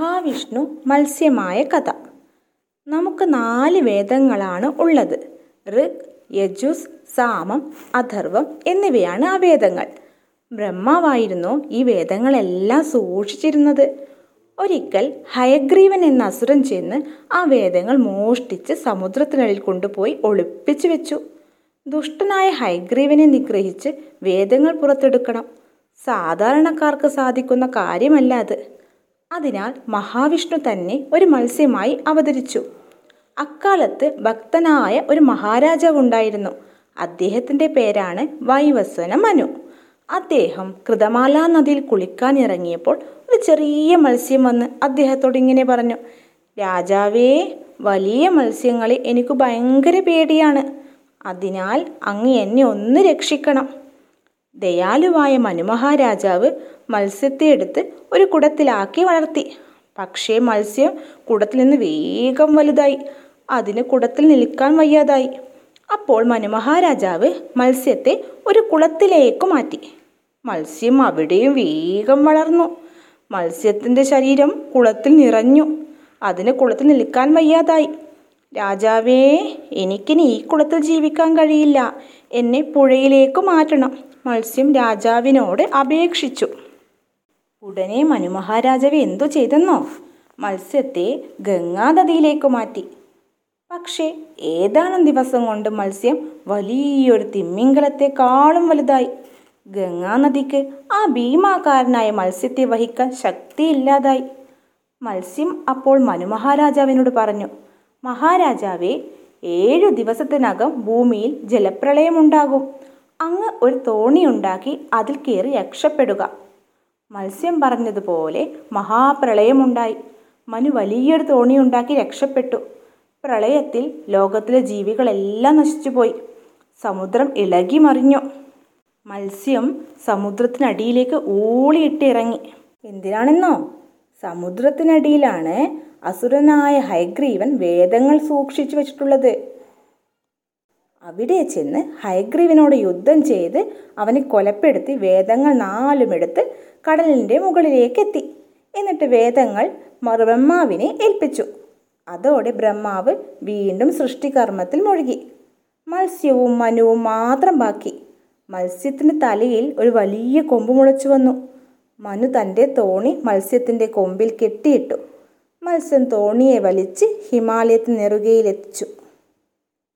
മഹാവിഷ്ണു മത്സ്യമായ കഥ. നമുക്ക് നാല് വേദങ്ങളാണ് ഉള്ളത്. ഋഗ് യജുസ് സാമം അഥർവം എന്നിവയാണ് ആ വേദങ്ങൾ. ബ്രഹ്മാവായിരുന്നു ഈ വേദങ്ങളെല്ലാം സൂക്ഷിച്ചിരുന്നത്. ഒരിക്കൽ ഹയഗ്രീവൻ എന്ന അസുരൻ ചെന്ന് ആ വേദങ്ങൾ മോഷ്ടിച്ച് സമുദ്രത്തിനടിയിൽ കൊണ്ടുപോയി ഒളിപ്പിച്ചു വെച്ചു. ദുഷ്ടനായ ഹൈഗ്രീവനെ നിഗ്രഹിച്ച് വേദങ്ങൾ പുറത്തെടുക്കണം. സാധാരണക്കാർക്ക് സാധിക്കുന്ന കാര്യമല്ല അത്. അതിനാൽ മഹാവിഷ്ണു തന്നെ ഒരു മത്സ്യമായി അവതരിച്ചു. അക്കാലത്ത് ഭക്തനായ ഒരു മഹാരാജാവുണ്ടായിരുന്നു. അദ്ദേഹത്തിന്റെ പേരാണ് വൈവസ്വന മനു. അദ്ദേഹം കൃതമാല നദിയിൽ കുളിക്കാൻ ഇറങ്ങിയപ്പോൾ ഒരു ചെറിയ മത്സ്യം വന്ന് അദ്ദേഹത്തോട് ഇങ്ങനെ പറഞ്ഞു രാജാവേ വലിയ മത്സ്യങ്ങളെ എനിക്ക് ഭയങ്കര പേടിയാണ്. അതിനാൽ അങ്ങ് എന്നെ ഒന്ന് രക്ഷിക്കണം. ദയാലുവായ മനുമഹാരാജാവ് മത്സ്യത്തെ എടുത്ത് ഒരു കുടത്തിലാക്കി വളർത്തി. പക്ഷേ മത്സ്യം കുടത്തിൽ നിന്ന് വേഗം വലുതായി. അതിന് കുടത്തിൽ നിൽക്കാൻ വയ്യാതായി. അപ്പോൾ മനുമഹാരാജാവ് മത്സ്യത്തെ ഒരു കുളത്തിലേക്ക് മാറ്റി. മത്സ്യം അവിടെയും വേഗം വളർന്നു. മത്സ്യത്തിന്റെ ശരീരം കുളത്തിൽ നിറഞ്ഞു. അതിന് കുളത്തിൽ നിൽക്കാൻ വയ്യാതായി. രാജാവേ എനിക്കിനി ഈ കുളത്തിൽ ജീവിക്കാൻ കഴിയില്ല. എന്നെ പുഴയിലേക്ക് മാറ്റണം. മത്സ്യം രാജാവിനോട് അപേക്ഷിച്ചു. ഉടനെ മനുമഹാരാജാവ് എന്തു ചെയ്തെന്നോ മത്സ്യത്തെ ഗംഗാനദിയിലേക്ക് മാറ്റി. പക്ഷേ ഏതാനും ദിവസം കൊണ്ട് മത്സ്യം വലിയൊരു തിമ്മിങ്കലത്തെക്കാളും വലുതായി. ഗംഗാനദിക്ക് ആ ഭീമാകാരനായ മത്സ്യത്തെ വഹിക്കാൻ ശക്തിയില്ലാതായി. മത്സ്യം അപ്പോൾ മനുമഹാരാജാവിനോട് പറഞ്ഞു മഹാരാജാവേ ഏഴു ദിവസത്തിനകം ഭൂമിയിൽ ജലപ്രളയമുണ്ടാകും. അങ്ങ് ഒരു തോണിയുണ്ടാക്കി അതിൽ കയറി രക്ഷപ്പെടുക. മത്സ്യം പറഞ്ഞതുപോലെ മഹാപ്രളയമുണ്ടായി. മനു വലിയൊരു തോണിയുണ്ടാക്കി രക്ഷപ്പെട്ടു. പ്രളയത്തിൽ ലോകത്തിലെ ജീവികളെല്ലാം നശിച്ചുപോയി. സമുദ്രം ഇളകി മറിഞ്ഞു. മത്സ്യം സമുദ്രത്തിനടിയിലേക്ക് ഊളിയിട്ടിറങ്ങി എന്തിനാണെന്നോ? സമുദ്രത്തിനടിയിലാണ് അസുരനായ ഹൈഗ്രീവൻ വേദങ്ങൾ സൂക്ഷിച്ചു വെച്ചിട്ടുള്ളത്. അവിടെ ചെന്ന് ഹൈഗ്രീവനോട് യുദ്ധം ചെയ്ത് അവനെ കൊലപ്പെടുത്തി വേദങ്ങൾ നാലും എടുത്ത് കടലിന്റെ മുകളിലേക്ക് എത്തി എന്നിട്ട് വേദങ്ങൾ ബ്രഹ്മാവിനെ ഏൽപ്പിച്ചു. അതോടെ ബ്രഹ്മാവ് വീണ്ടും സൃഷ്ടികർമ്മത്തിൽ മുഴുകി. മത്സ്യവും മനുവും മാത്രം ബാക്കി. മത്സ്യത്തിന്റെ തലയിൽ ഒരു വലിയ കൊമ്പ് മുളച്ചു വന്നു. മനു തന്റെ തോണി മത്സ്യത്തിന്റെ കൊമ്പിൽ കെട്ടിയിട്ടു. മത്സ്യം തോണിയെ വലിച്ച് ഹിമാലയത്തിൽ നെറുകയിലെത്തിച്ചു.